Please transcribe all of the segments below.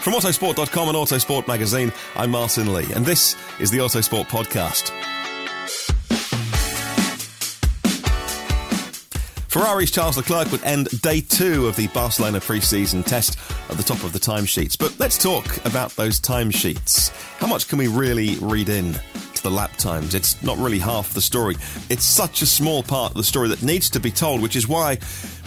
From Autosport.com and Autosport Magazine, I'm Martin Lee, and this is the Autosport Podcast. Ferrari's Charles Leclerc would end day two of the Barcelona pre-season test at the top of the timesheets. But let's talk about those timesheets. How much can we really read in the lap times? It's not really half the story. It's such a small part of the story that needs to be told, which is why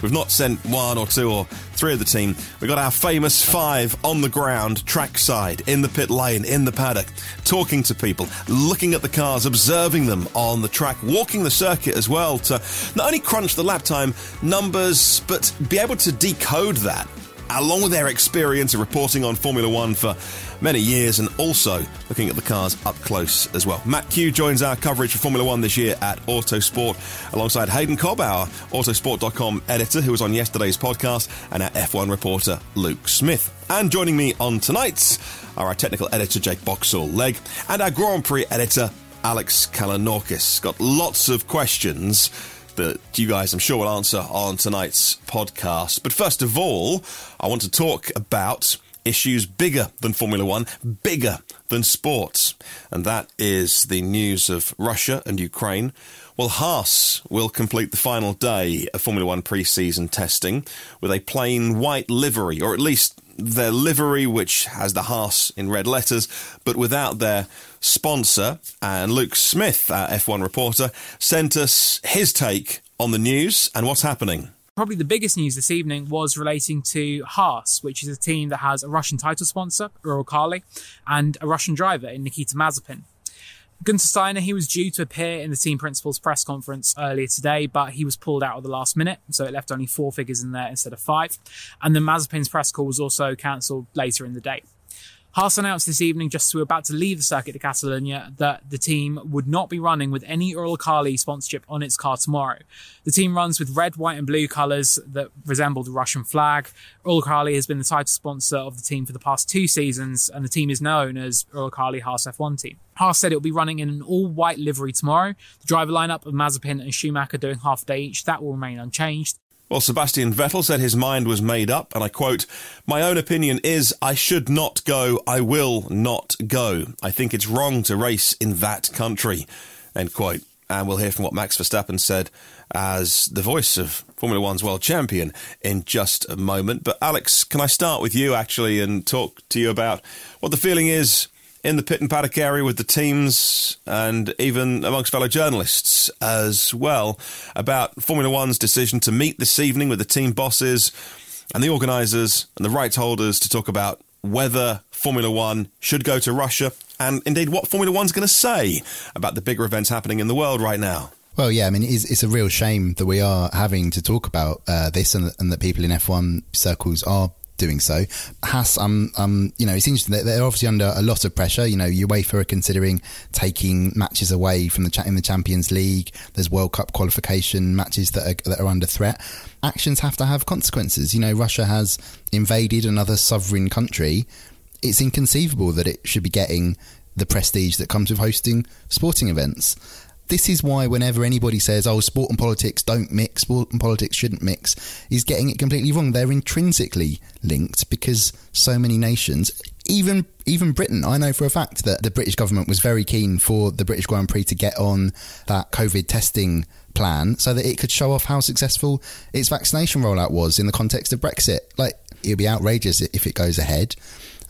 we've not sent one or two or three of the team. We've got our famous five on the ground, trackside, in the pit lane, in the paddock, talking to people, looking at the cars, observing them on the track, walking the circuit as well to not only crunch the lap time numbers, but be able to decode that along with their experience of reporting on Formula One for many years and also looking at the cars up close as well. Matt Kew joins our coverage for Formula One this year at Autosport alongside Haydn Cobb, our Autosport.com editor who was on yesterday's podcast, and our F1 reporter Luke Smith. And joining me on tonight's are our technical editor Jake Boxall-Legge and our Grand Prix editor Alex Kalinauckas. Got lots of questions that you guys, I'm sure, will answer on tonight's podcast. But first of all, I want to talk about issues bigger than Formula One, bigger than sports. And that is the news of Russia and Ukraine. Well, Haas will complete the final day of Formula One pre season testing with a plain white livery, or at least their livery, which has the Haas in red letters, but without their sponsor. Uh, and Luke Smith, uh, our F1 reporter, sent us his take on the news and what's happening. Probably the biggest news this evening was relating to Haas, which is a team that has a Russian title sponsor, Uralkali, and a Russian driver in Nikita Mazepin. Guenther Steiner, he was due to appear in the team principal's press conference earlier today, but he was pulled out at the last minute, so it left only four figures in there instead of five. And then Mazepin's press call was also cancelled later in the day. Haas announced this evening, just as we were about to leave the circuit to Catalonia, that the team would not be running with any Uralkali sponsorship on its car tomorrow. The team runs with red, white, and blue colours that resemble the Russian flag. Uralkali has been the title sponsor of the team for the past two seasons, and the team is known as Uralkali Haas F1 team. Haas said it will be running in an all white livery tomorrow. The driver lineup of Mazepin and Schumacher doing half day each, that will remain unchanged. Well, Sebastian Vettel said his mind was made up, and I quote, My own opinion is I should not go, I will not go. I think it's wrong to race in that country. End quote. And we'll hear from what Max Verstappen said as the voice of Formula One's world champion in just a moment. But Alex, can I start with you actually and talk to you about what the feeling is in the pit and paddock area with the teams and even amongst fellow journalists as well about Formula One's decision to meet this evening with the team bosses and the organisers and the rights holders to talk about whether Formula One should go to Russia and indeed what Formula One's going to say about the bigger events happening in the world right now. Well, yeah, I mean, it's, it's a real shame that we are having to talk about uh, this and, and that people in F1 circles are doing so. Haas, um, um, you know, it's interesting that they're obviously under a lot of pressure. You know, UEFA are considering taking matches away from the cha- in the Champions League. There's World Cup qualification matches that are, that are under threat. Actions have to have consequences. You know, Russia has invaded another sovereign country. It's inconceivable that it should be getting the prestige that comes with hosting sporting events this is why whenever anybody says, "Oh, sport and politics don't mix, sport and politics shouldn't mix," he's getting it completely wrong. They're intrinsically linked because so many nations, even even Britain, I know for a fact that the British government was very keen for the British Grand Prix to get on that COVID testing plan so that it could show off how successful its vaccination rollout was in the context of Brexit. Like it'd be outrageous if it goes ahead.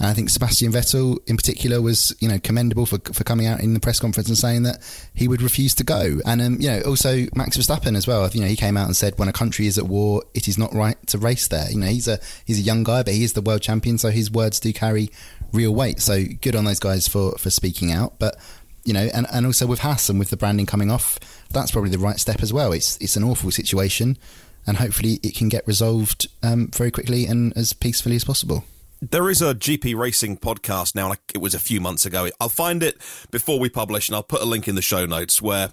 And I think Sebastian Vettel, in particular, was you know commendable for for coming out in the press conference and saying that he would refuse to go. And um, you know, also Max Verstappen as well. You know, he came out and said, when a country is at war, it is not right to race there. You know, he's a he's a young guy, but he is the world champion, so his words do carry real weight. So good on those guys for for speaking out. But you know, and, and also with Haas and with the branding coming off, that's probably the right step as well. It's it's an awful situation, and hopefully it can get resolved um, very quickly and as peacefully as possible. There is a GP Racing podcast now, it was a few months ago. I'll find it before we publish, and I'll put a link in the show notes where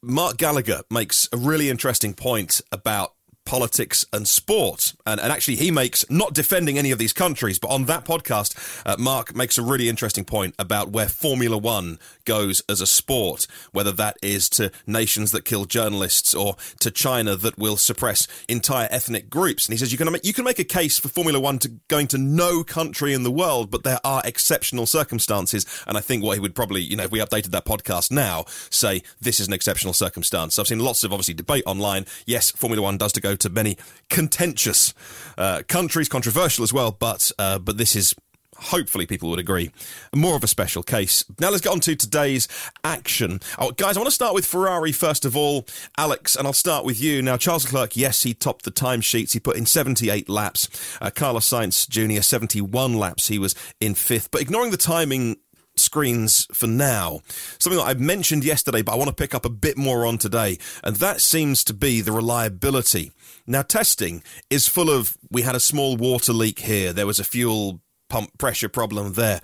Mark Gallagher makes a really interesting point about politics and sport. And, and actually, he makes, not defending any of these countries, but on that podcast, uh, Mark makes a really interesting point about where Formula One goes as a sport, whether that is to nations that kill journalists or to China that will suppress entire ethnic groups. And he says you can make, you can make a case for Formula One to going to no country in the world, but there are exceptional circumstances. And I think what he would probably, you know, if we updated that podcast now, say this is an exceptional circumstance. So I've seen lots of obviously debate online. Yes, Formula One does to go to many contentious uh, countries, controversial as well, but uh, but this is hopefully people would agree, more of a special case. Now let's get on to today's action. Oh, guys, I want to start with Ferrari first of all. Alex, and I'll start with you. Now, Charles Leclerc, yes, he topped the timesheets. He put in 78 laps. Uh, Carlos Sainz Jr., 71 laps. He was in fifth. But ignoring the timing screens for now. Something that I mentioned yesterday, but I want to pick up a bit more on today, and that seems to be the reliability. Now, testing is full of we had a small water leak here, there was a fuel pump pressure problem there.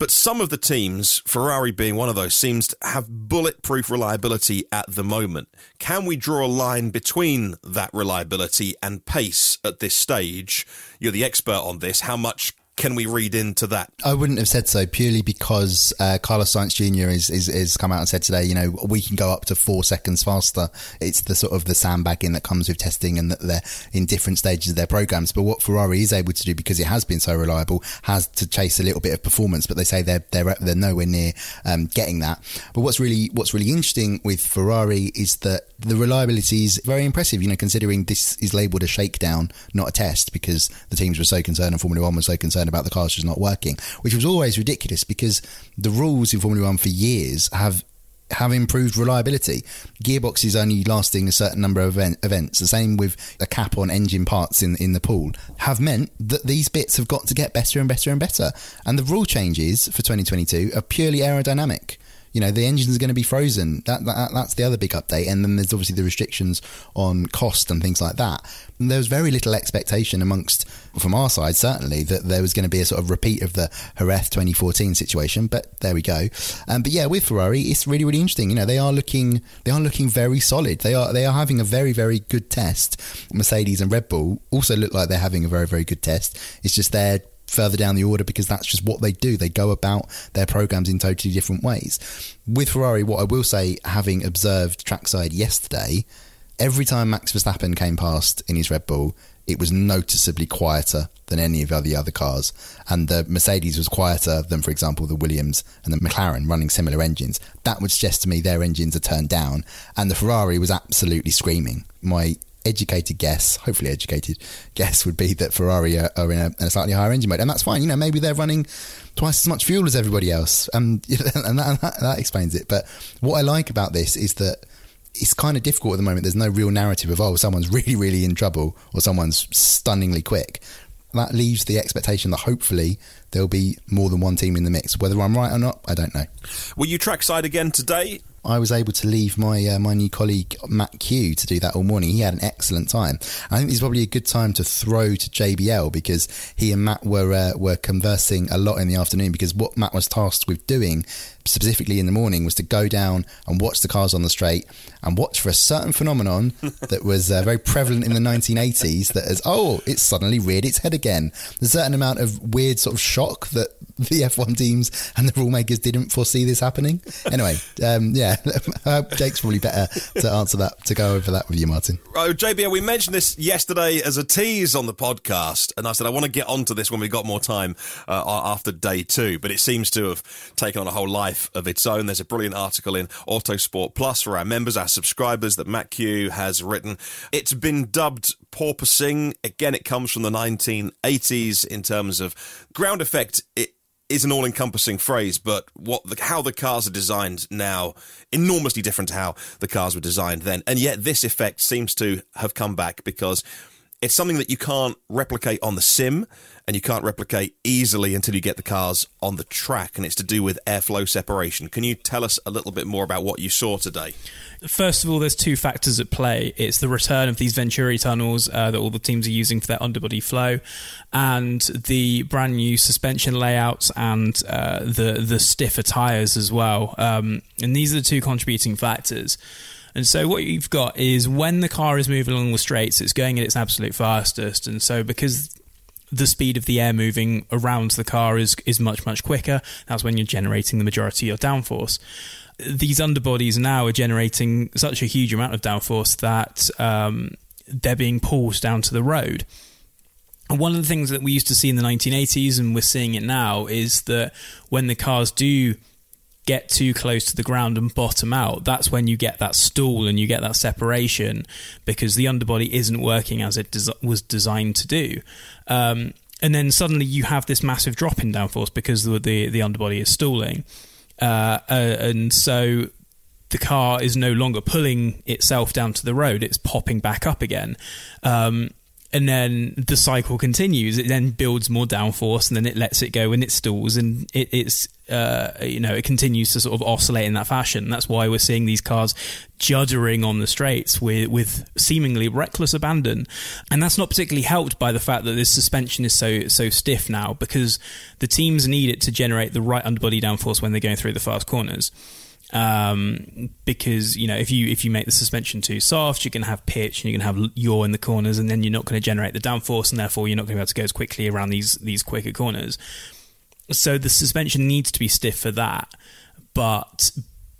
But some of the teams, Ferrari being one of those, seems to have bulletproof reliability at the moment. Can we draw a line between that reliability and pace at this stage? You're the expert on this. How much can we read into that? I wouldn't have said so purely because uh, Carlos Sainz Jr. Is, is is come out and said today, you know, we can go up to four seconds faster. It's the sort of the sandbagging that comes with testing and that they're in different stages of their programs. But what Ferrari is able to do because it has been so reliable has to chase a little bit of performance. But they say they're they're they're nowhere near um, getting that. But what's really what's really interesting with Ferrari is that the reliability is very impressive. You know, considering this is labelled a shakedown, not a test, because the teams were so concerned and Formula One was so concerned about the cars just not working, which was always ridiculous because the rules in Formula One for years have have improved reliability. Gearboxes only lasting a certain number of event, events, the same with a cap on engine parts in in the pool, have meant that these bits have got to get better and better and better. And the rule changes for 2022 are purely aerodynamic you know the engines going to be frozen. That, that, that's the other big update. And then there's obviously the restrictions on cost and things like that. And there was very little expectation amongst from our side certainly that there was going to be a sort of repeat of the Jerez 2014 situation. But there we go. Um, but yeah with Ferrari it's really really interesting. You know they are looking they are looking very solid. They are they are having a very very good test. Mercedes and Red Bull also look like they're having a very very good test. It's just they're further down the order because that's just what they do. They go about their programs in totally different ways. With Ferrari, what I will say, having observed trackside yesterday, every time Max Verstappen came past in his Red Bull, it was noticeably quieter than any of the other cars. And the Mercedes was quieter than, for example, the Williams and the McLaren running similar engines. That would suggest to me their engines are turned down. And the Ferrari was absolutely screaming. My educated guess, hopefully educated guess, would be that Ferrari are, are in, a, a, slightly higher engine mode, and that's fine. You know, maybe they're running twice as much fuel as everybody else, um, and, that, that, that explains it. But what I like about this is that it's kind of difficult at the moment. There's no real narrative of oh, someone's really, really in trouble or someone's stunningly quick. That leaves the expectation that hopefully there'll be more than one team in the mix. Whether I'm right or not, I don't know. Were you trackside again today? I was able to leave my uh, my new colleague Matt Kew to do that all morning. He had an excellent time. I think this is probably a good time to throw to JBL because he and Matt were uh, were conversing a lot in the afternoon. Because what Matt was tasked with doing specifically in the morning was to go down and watch the cars on the straight and watch for a certain phenomenon that was uh, very prevalent in the 1980s. That as oh, it's suddenly reared its head again. There's a certain amount of weird sort of shock that the F1 teams and the rule makers didn't foresee this happening. Anyway, um, yeah, Jake's probably better to answer that, to go over that with you, Martin. Oh, JBL, we mentioned this yesterday as a tease on the podcast, and I said I want to get onto this when we got more time uh, after day two, but it seems to have taken on a whole life of its own. There's a brilliant article in Autosport Plus for our members, our subscribers, that Matt Kew has written. It's been dubbed porpoising. Again, it comes from the 1980s in terms of ground effect. It is an all-encompassing phrase, but what the, how the cars are designed now enormously different to how the cars were designed then, and yet this effect seems to have come back because it's something that you can't replicate on the sim and you can't replicate easily until you get the cars on the track and it's to do with airflow separation. Can you tell us a little bit more about what you saw today? First of all there's two factors at play. It's the return of these venturi tunnels uh, that all the teams are using for their underbody flow and the brand new suspension layouts and uh, the the stiffer tires as well. Um, and these are the two contributing factors and so what you've got is when the car is moving along the straights, it's going at its absolute fastest. And so because the speed of the air moving around the car is is much much quicker, that's when you're generating the majority of your downforce. These underbodies now are generating such a huge amount of downforce that um, they're being pulled down to the road. And one of the things that we used to see in the 1980s, and we're seeing it now, is that when the cars do get too close to the ground and bottom out, that's when you get that stall and you get that separation because the underbody isn't working as it des- was designed to do. Um, and then suddenly you have this massive drop in downforce because the the, the underbody is stalling, uh, uh, and so the car is no longer pulling itself down to the road; it's popping back up again. Um, and then the cycle continues. It then builds more downforce, and then it lets it go, and it stalls, and it, it's uh, you know it continues to sort of oscillate in that fashion. That's why we're seeing these cars juddering on the straights with with seemingly reckless abandon, and that's not particularly helped by the fact that this suspension is so so stiff now because the teams need it to generate the right underbody downforce when they're going through the fast corners um, because you know if you if you make the suspension too soft, you're going to have pitch and you're going to have yaw in the corners, and then you're not going to generate the downforce, and therefore you're not going to be able to go as quickly around these these quicker corners. So the suspension needs to be stiff for that, but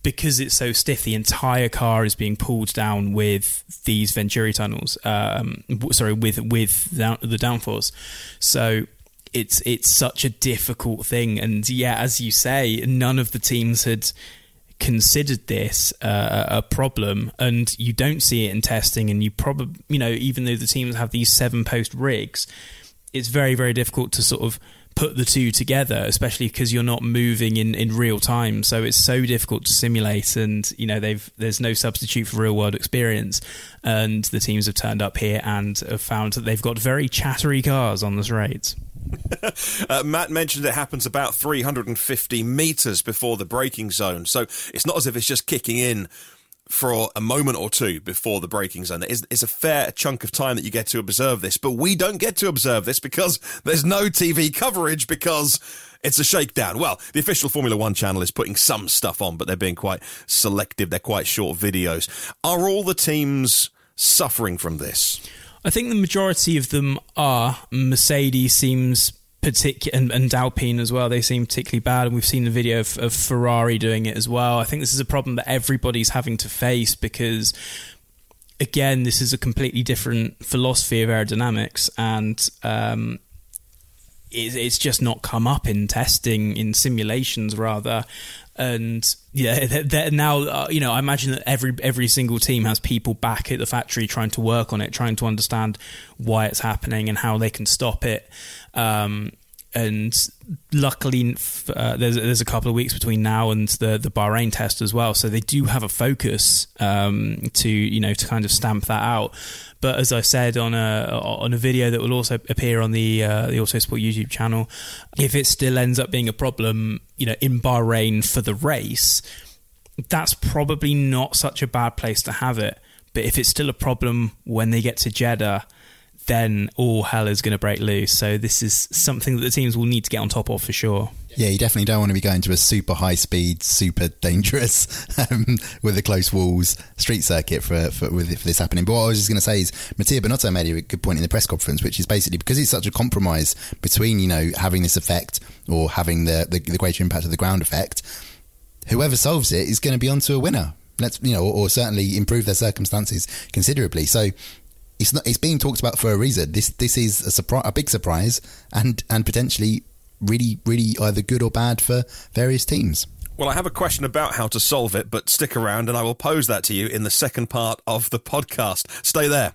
because it's so stiff, the entire car is being pulled down with these Venturi tunnels. Um, sorry, with with the downforce. So it's it's such a difficult thing, and yeah, as you say, none of the teams had considered this uh, a problem and you don't see it in testing and you probably you know even though the teams have these seven post rigs it's very very difficult to sort of put the two together especially because you're not moving in, in real time. So it's so difficult to simulate and you know they've there's no substitute for real world experience. And the teams have turned up here and have found that they've got very chattery cars on the straights. Uh, Matt mentioned it happens about 350 meters before the braking zone. So it's not as if it's just kicking in for a moment or two before the braking zone. It's, it's a fair chunk of time that you get to observe this, but we don't get to observe this because there's no TV coverage because it's a shakedown. Well, the official Formula One channel is putting some stuff on, but they're being quite selective. They're quite short videos. Are all the teams suffering from this? I think the majority of them are. Mercedes seems particular and, and, Alpine as well. They seem particularly bad, and we've seen the video of, of, Ferrari doing it as well. I think this is a problem that everybody's having to face because again, this is a completely different philosophy of aerodynamics, and um, it, it's just not come up in testing, in simulations rather. And yeah, they're, they're now uh, you know I imagine that every every single team has people back at the factory trying to work on it, trying to understand why it's happening and how they can stop it. Um, and luckily uh, there's there's a couple of weeks between now and the the Bahrain test as well, so they do have a focus um, to you know to kind of stamp that out. But as I said on a on a video that will also appear on the uh, the Autosport YouTube channel, if it still ends up being a problem, you know, in Bahrain for the race, that's probably not such a bad place to have it. But if it's still a problem when they get to Jeddah then all hell is going to break loose. So this is something that the teams will need to get on top of for sure. Yeah, you definitely don't want to be going to a super high speed, super dangerous um, with the close walls street circuit for for, with, for this happening. But what I was just going to say is Mattia Binotto made a good point in the press conference, which is basically because it's such a compromise between you know having this effect or having the the, the greater impact of the ground effect. Whoever solves it is going to be onto a winner. Let's you know, or, or certainly improve their circumstances considerably. So it's not it's being talked about for a reason. This this is a surprise, a big surprise, and and potentially really really either good or bad for various teams. Well, I have a question about how to solve it, but stick around and I will pose that to you in the second part of the podcast. Stay there.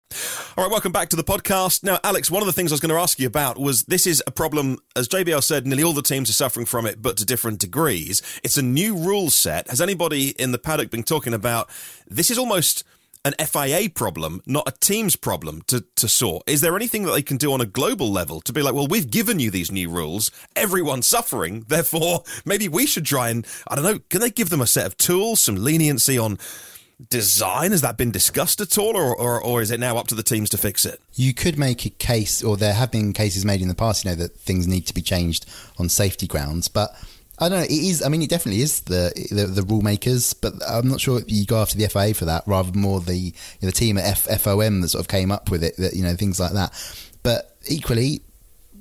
All right, welcome back to the podcast. Now, Alex, one of the things I was going to ask you about was this is a problem, as JBL said, nearly all the teams are suffering from it, but to different degrees. It's a new rule set. Has anybody in the paddock been talking about this is almost an FIA problem, not a team's problem to, to sort. Is there anything that they can do on a global level to be like, well, we've given you these new rules, everyone's suffering, therefore maybe we should try and, I don't know, can they give them a set of tools, some leniency on design? Has that been discussed at all, or, or, or is it now up to the teams to fix it? You could make a case, or there have been cases made in the past, you know, that things need to be changed on safety grounds, but. I don't know. It is. I mean, it definitely is the the, the rule makers, but I'm not sure if you go after the FIA for that. Rather more the you know, the team at F, FOM that sort of came up with it. That you know things like that. But equally,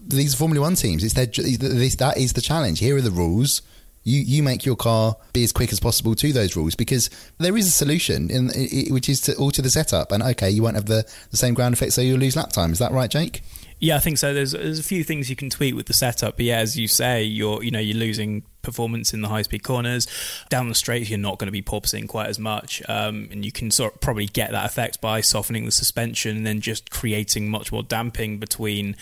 these Formula One teams, it's their that is the challenge. Here are the rules. You you make your car be as quick as possible to those rules because there is a solution in, which is to alter the setup. And okay, you won't have the, the same ground effect, so you'll lose lap time. Is that right, Jake? Yeah, I think so. There's there's a few things you can tweak with the setup, but yeah, as you say, you're you know you're losing performance in the high speed corners. Down the straights, you're not going to be porpoising quite as much, um, and you can sort of probably get that effect by softening the suspension and then just creating much more damping between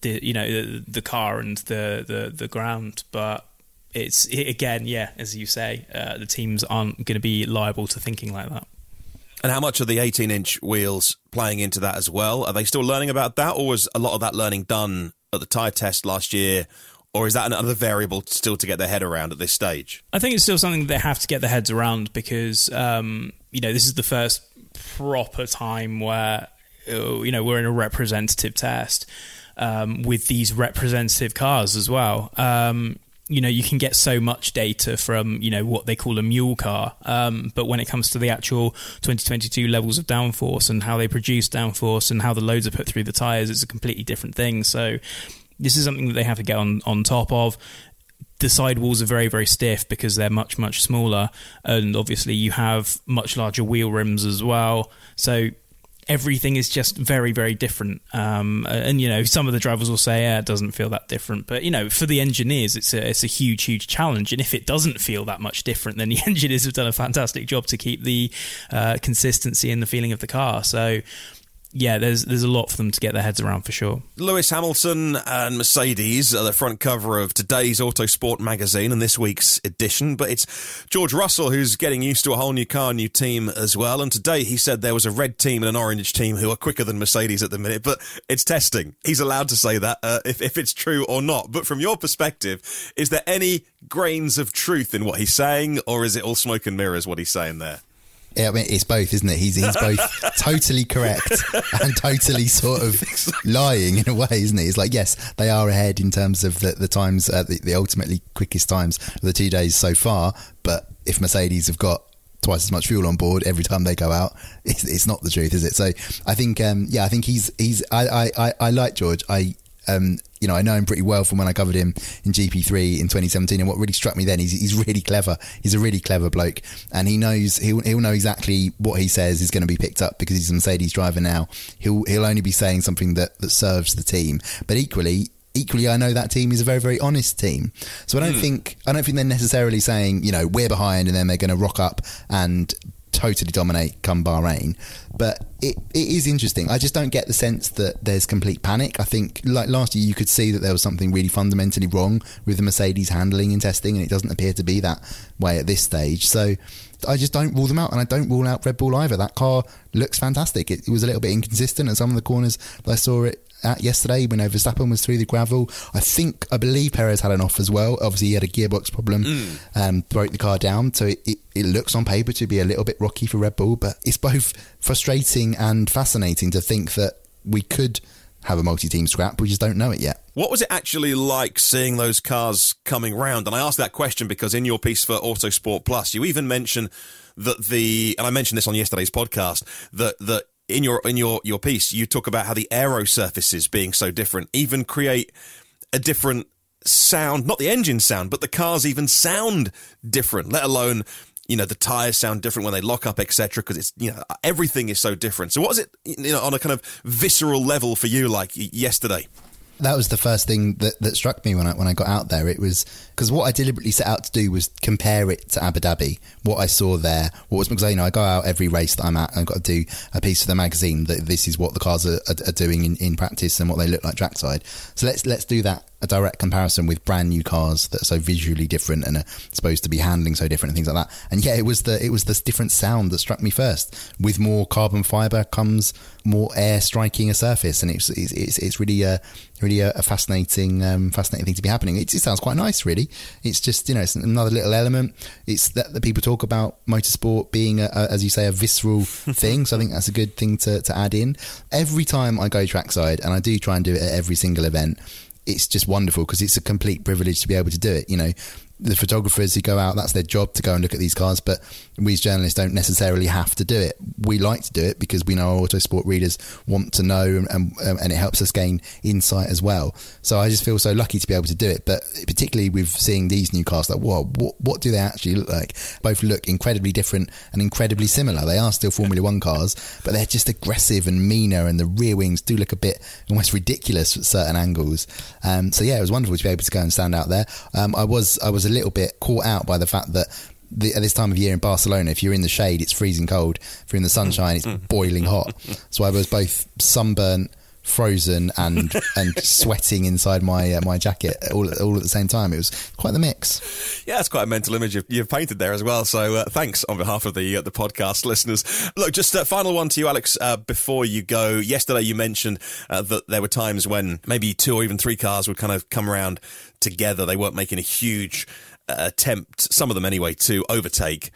the you know the, the car and the, the the ground. But it's again, yeah, as you say, uh, the teams aren't going to be liable to thinking like that. And how much are the 18 inch wheels playing into that as well? Are they still learning about that, or was a lot of that learning done at the tyre test last year? Or is that another variable still to get their head around at this stage? I think it's still something they have to get their heads around because, um, you know, this is the first proper time where, uh, you know, we're in a representative test um, with these representative cars as well. Um, you know you can get so much data from you know what they call a mule car um, but when it comes to the actual 2022 levels of downforce and how they produce downforce and how the loads are put through the tires it's a completely different thing. So this is something that they have to get on on top of. The sidewalls are very very stiff because they're much much smaller and obviously you have much larger wheel rims as well. So everything is just very, very different. Um, and you know, some of the drivers will say, "Yeah, it doesn't feel that different," but you know, for the engineers, it's a it's a huge, huge challenge. And if it doesn't feel that much different, then the engineers have done a fantastic job to keep the uh, consistency and the feeling of the car. So yeah, there's there's a lot for them to get their heads around for sure. Lewis Hamilton and Mercedes are the front cover of today's Autosport magazine and this week's edition. But it's George Russell who's getting used to a whole new car, new team as well. And today he said there was a red team and an orange team who are quicker than Mercedes at the minute. But it's testing. He's allowed to say that uh, if if it's true or not. But from your perspective, is there any grains of truth in what he's saying, or is it all smoke and mirrors what he's saying there? Yeah, I mean, it's both, isn't it? He's he's both totally correct and totally sort of lying in a way, isn't he? It's like yes, they are ahead in terms of the, the times, uh, the, the ultimately quickest times of the two days so far. But if Mercedes have got twice as much fuel on board every time they go out, it's, it's not the truth, is it? So I think, um, yeah, I think he's he's I I, I like George. I um, you know, I know him pretty well from when I covered him in GP3 in 2017. And what really struck me then is he's really clever. He's a really clever bloke, and he knows he'll, he'll know exactly what he says is going to be picked up because he's a Mercedes driver now. He'll he'll only be saying something that that serves the team. But equally, equally, I know that team is a very, very honest team. So I don't mm. think I don't think they're necessarily saying, you know, we're behind and then they're going to rock up and totally dominate come Bahrain. But it, it is interesting. I just don't get the sense that there's complete panic. I think, like last year, you could see that there was something really fundamentally wrong with the Mercedes handling and testing, and it doesn't appear to be that way at this stage. So I just don't rule them out, and I don't rule out Red Bull either. That car looks fantastic. It, it was a little bit inconsistent at some of the corners that I saw it at yesterday when Verstappen was through the gravel. I think, I believe Perez had an off as well. Obviously, he had a gearbox problem, mm. um, broke the car down. So it, it, it, looks on paper to be a little bit rocky for Red Bull, but it's both frustrating and fascinating to think that we could have a multi-team scrap. We just don't know it yet. What was it actually like seeing those cars coming round? And I asked that question because in your piece for Autosport Plus, you even mention that the, and I mentioned this on yesterday's podcast, that that in your in your your piece, you talk about how the aero surfaces being so different even create a different sound, not the engine sound, but the cars even sound different. Let alone you know the tires sound different when they lock up, etc. Because it's you know everything is so different. So what was it you know on a kind of visceral level for you like yesterday? that was the first thing that, that struck me when I when I got out there. It was because what I deliberately set out to do was compare it to Abu Dhabi. What I saw there, what was because you know I go out every race that I'm at I've got to do a piece for the magazine that this is what the cars are, are, are doing in, in practice and what they look like trackside. So let's let's do that a direct comparison with brand new cars that are so visually different and are supposed to be handling so different and things like that. And yeah, it was the it was this different sound that struck me first. With more carbon fiber comes more air striking a surface, and it's it's it's, really a really a fascinating um, fascinating thing to be happening. It, it, sounds quite nice, really. It's just you know it's another little element. It's that, the people talk about motorsport being a, a, as you say a visceral thing. So I think that's a good thing to to add in. Every time I go trackside, and I do try and do it at every single event it's just wonderful because it's a complete privilege to be able to do it. You know, the photographers who go out, that's their job to go and look at these cars, but we as journalists don't necessarily have to do it. We like to do it because we know our autosport readers want to know and, and, um, and, it helps us gain insight as well. So I just feel so lucky to be able to do it. But particularly with seeing these new cars, like, whoa, what, what do they actually look like? Both look incredibly different and incredibly similar. They are still Formula One cars, but they're just aggressive and meaner, and the rear wings do look a bit almost ridiculous at certain angles. Um, so yeah, it was wonderful to be able to go and stand out there. Um, I was I was a little bit caught out by the fact that the, at this time of year in Barcelona, if you're in the shade, it's freezing cold. If you're in the sunshine, it's mm. boiling hot. So I was both sunburnt, frozen, and and sweating inside my uh, my jacket all all at the same time. It was quite the mix. Yeah, it's quite a mental image you've, you've painted there as well. So uh, thanks on behalf of the uh, the podcast listeners. Look, just a final one to you, Alex. Uh, before you go, yesterday you mentioned uh, that there were times when maybe two or even three cars would kind of come around together. They weren't making a huge attempt, some of them anyway, to overtake.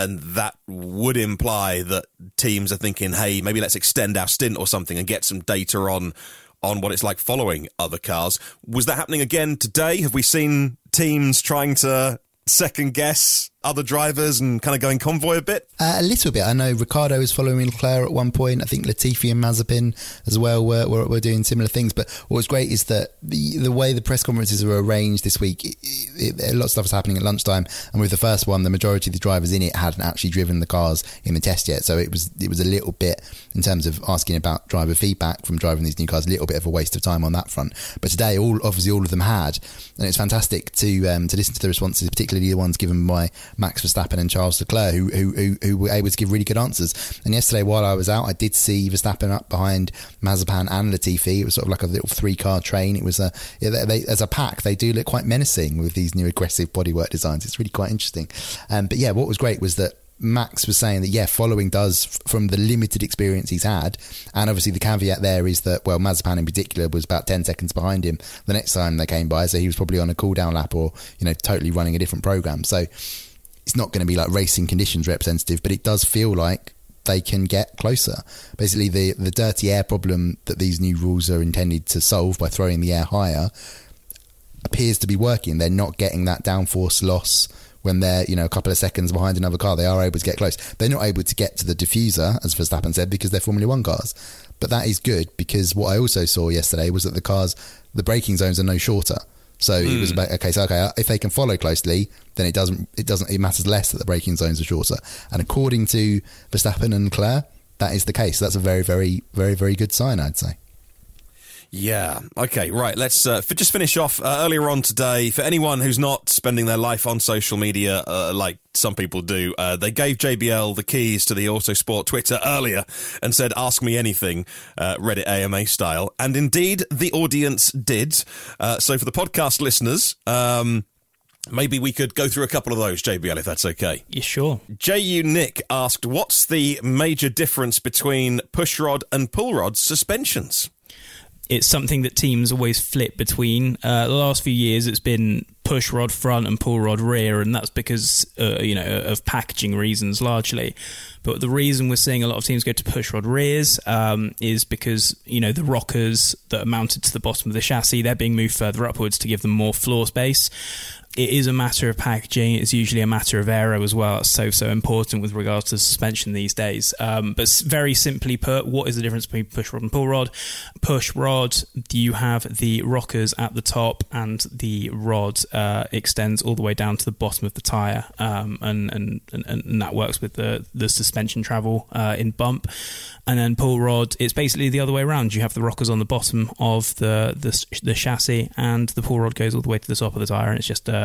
And that would imply that teams are thinking, hey, maybe let's extend our stint or something and get some data on on what it's like following other cars. Was that happening again today? Have we seen teams trying to second guess other drivers and kind of going convoy a bit? Uh, a little bit. I know Ricciardo was following Leclerc at one point. I think Latifi and Mazepin as well were, were, were doing similar things. But what was great is that the the way the press conferences were arranged this week, it, it, a lot of stuff was happening at lunchtime. And with the first one, the majority of the drivers in it hadn't actually driven the cars in the test yet. So it was it was a little bit in terms of asking about driver feedback from driving these new cars, a little bit of a waste of time on that front. But today, all obviously all of them had, and it's fantastic to um, to listen to the responses, particularly the ones given by Max Verstappen and Charles Leclerc, who, who, who, who were able to give really good answers. And yesterday, while I was out, I did see Verstappen up behind Mazepin and Latifi. It was sort of like a little three car train. It was a they, as a pack, they do look quite menacing with these new aggressive bodywork designs. It's really quite interesting. Um, but yeah, what was great was that Max was saying that yeah, following does from the limited experience he's had, and obviously the caveat there is that well, Mazepin in particular was about ten seconds behind him the next time they came by, so he was probably on a cool down lap or you know totally running a different program. So it's not going to be like racing conditions representative, but it does feel like they can get closer. Basically, the the dirty air problem that these new rules are intended to solve by throwing the air higher appears to be working. They're not getting that downforce loss when they're you know a couple of seconds behind another car. They are able to get close. They're not able to get to the diffuser, as Verstappen said, because they're Formula One cars. But that is good because what I also saw yesterday was that the cars, the braking zones are no shorter. So mm. it was about okay. So okay, if they can follow closely, then it doesn't it doesn't it matters less that the braking zones are shorter. And according to Verstappen and Leclerc, that is the case. That's a very very very very good sign, I'd say. Yeah. Okay. Right. Let's uh, f- just finish off uh, earlier on today. For anyone who's not spending their life on social media uh, like some people do, uh, they gave JBL the keys to the Autosport Twitter earlier and said, "Ask me anything," uh, Reddit AMA style. And indeed, the audience did. Uh, so for the podcast listeners. Um, Maybe we could go through a couple of those, JBL, if that's okay. Yeah, sure. JU Nick asked, What's the major difference between pushrod and pull rod suspensions? It's something that teams always flip between. Uh, the last few years, it's been push rod front and pull rod rear, and that's because uh, you know of packaging reasons largely. But the reason we're seeing a lot of teams go to push rod rears um, is because you know the rockers that are mounted to the bottom of the chassis they're being moved further upwards to give them more floor space, it is a matter of packaging. It's usually a matter of aero as well. It's so so important with regards to suspension these days. Um, but very simply put, what is the difference between push rod and pull rod? Push rod, you have the rockers at the top, and the rod uh, extends all the way down to the bottom of the tire, um, and, and, and and that works with the the suspension travel uh, in bump. And then pull rod, it's basically the other way around. You have the rockers on the bottom of the the, the chassis, and the pull rod goes all the way to the top of the tire, and it's just a uh,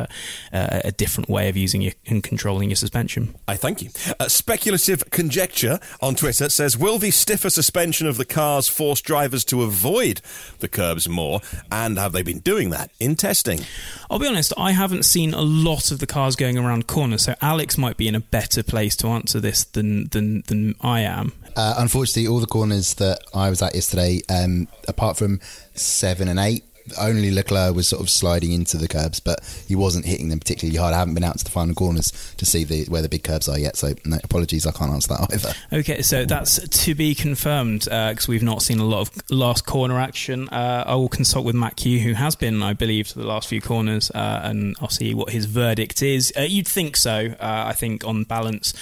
a different way of using your, and controlling your suspension. I thank you. Uh, speculative conjecture on Twitter says, "Will the stiffer suspension of the cars force drivers to avoid the curbs more? And have they been doing that in testing?" I'll be honest, I haven't seen a lot of the cars going around corners, so Alex might be in a better place to answer this than than than I am. Uh, unfortunately, all the corners that I was at yesterday, um, apart from seven and eight, only Leclerc was sort of sliding into the curbs, but he wasn't hitting them particularly hard. I haven't been out to the final corners to see the, where the big curbs are yet, so no, apologies, I can't answer that either. Okay, so that's to be confirmed because uh, we've not seen a lot of last corner action. Uh, I will consult with Matt Kew, who has been, I believe, to the last few corners, uh, and I'll see what his verdict is. Uh, you'd think so. Uh, I think on balance,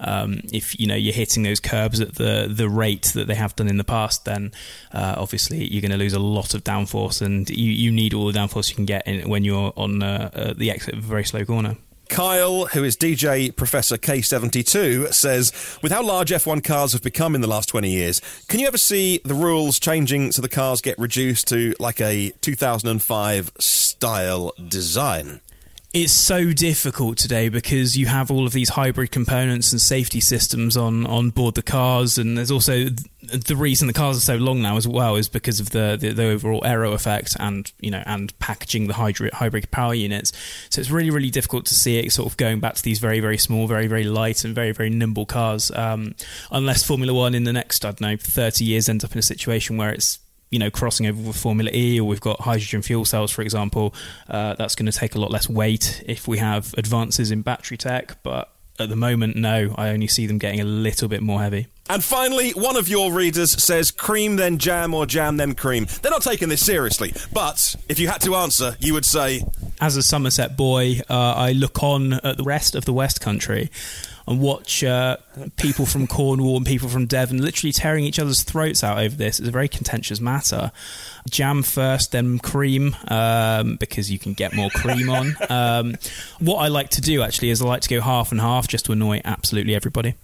um, if you know you're hitting those curbs at the the rate that they have done in the past, then uh, obviously you're going to lose a lot of downforce and you, you need all the downforce you can get in, when you're on uh, uh, the exit of a very slow corner. Kyle, who is DJ Professor K72, says, with how large F1 cars have become in the last 20 years, can you ever see the rules changing so the cars get reduced to like a 2005 style design? It's so difficult today because you have all of these hybrid components and safety systems on, on board the cars, and there's also the reason the cars are so long now as well is because of the, the, the overall aero effect and you know and packaging the hybrid hybrid power units. So it's really really difficult to see it sort of going back to these very very small, very very light and very very nimble cars. Um, unless Formula One in the next I don't know 30 years ends up in a situation where it's you know crossing over with Formula E, or we've got hydrogen fuel cells, for example. Uh, that's going to take a lot less weight if we have advances in battery tech. But at the moment, no, I only see them getting a little bit more heavy. And finally, one of your readers says cream then jam or jam then cream. They're not taking this seriously, but if you had to answer, you would say as a Somerset boy, uh, I look on at the rest of the West Country and watch uh, people from Cornwall and people from Devon literally tearing each other's throats out over this. It's a very contentious matter. Jam first, then cream, um, because you can get more cream on. Um, what I like to do actually is I like to go half and half just to annoy absolutely everybody.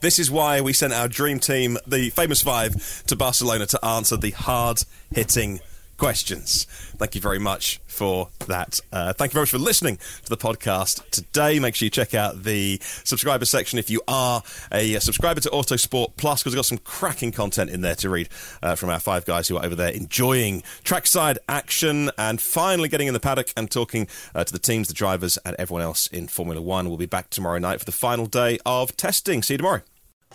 This is why we sent our dream team, the famous five, to Barcelona to answer the hard hitting questions. Thank you very much for that. Uh, thank you very much for listening to the podcast today. Make sure you check out the subscriber section if you are a subscriber to Autosport Plus, because we've got some cracking content in there to read uh, from our five guys who are over there enjoying trackside action and finally getting in the paddock and talking uh, to the teams, the drivers, and everyone else in Formula One. We'll be back tomorrow night for the final day of testing. See you tomorrow.